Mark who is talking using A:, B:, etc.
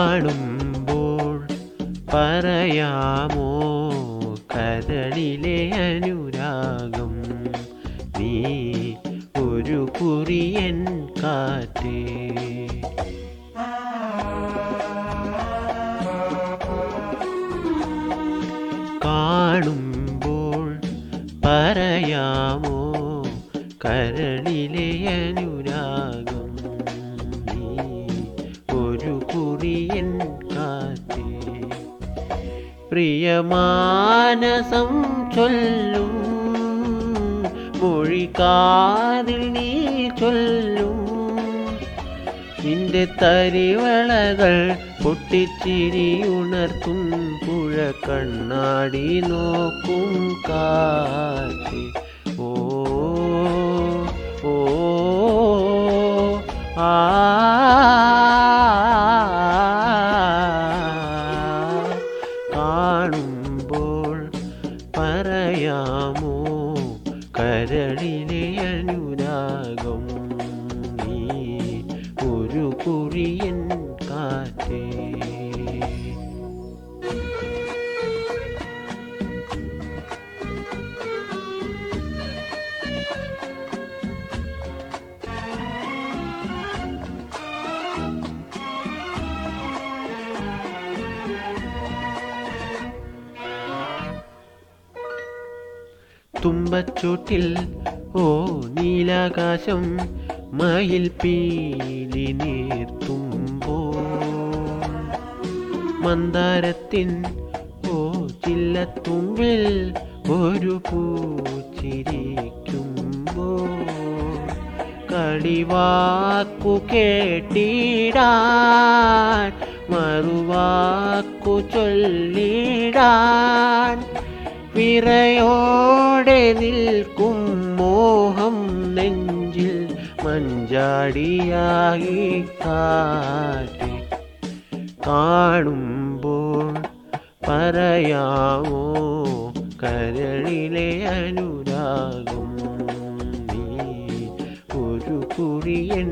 A: കാണുമ്പോൾ പറയാമോ? കരളിലെ അനുരാഗം. നീ ഒരു കുറിയൻ കാറ്റേ. കാണുമ്പോൾ പറയാമോ? കരളിലെ അനുരാഗം. പ്രിയമാനസം ചൊല്ലും. മൊഴിക്കാതിൽ നീ ചൊല്ലും. നിന്റെ തരിവളകൾ പൊട്ടിച്ചിരി ഉണർത്തും പുഴ കണ്ണാടി നോക്കും കാറ്റ്. പറയാമോ? കരളിലെ അനുരാഗം നീ ഒരു കുറിയൻ തുമ്പച്ചോട്ടിൽ ഓ നീലാകാശം മയിൽ പീലി നീർത്തുമ്പോ. മന്ദാരത്തിൻ ഓ ചില്ലത്തുമ്പിൽ ഒരു പൂച്ചിരിക്കുമ്പോ. കളിവാക്കു കേട്ടിടാൻ മറുവാക്കു ചൊല്ലിടാൻ. വിറയോടെ നിൽക്കും മോഹം നെഞ്ചിൽ മഞ്ചാടിയായി കാട്ടി കാണുമ്പോൾ പറയാമോ കരളിലെ അനുരാഗം നീ ഒരു കുറിയൻ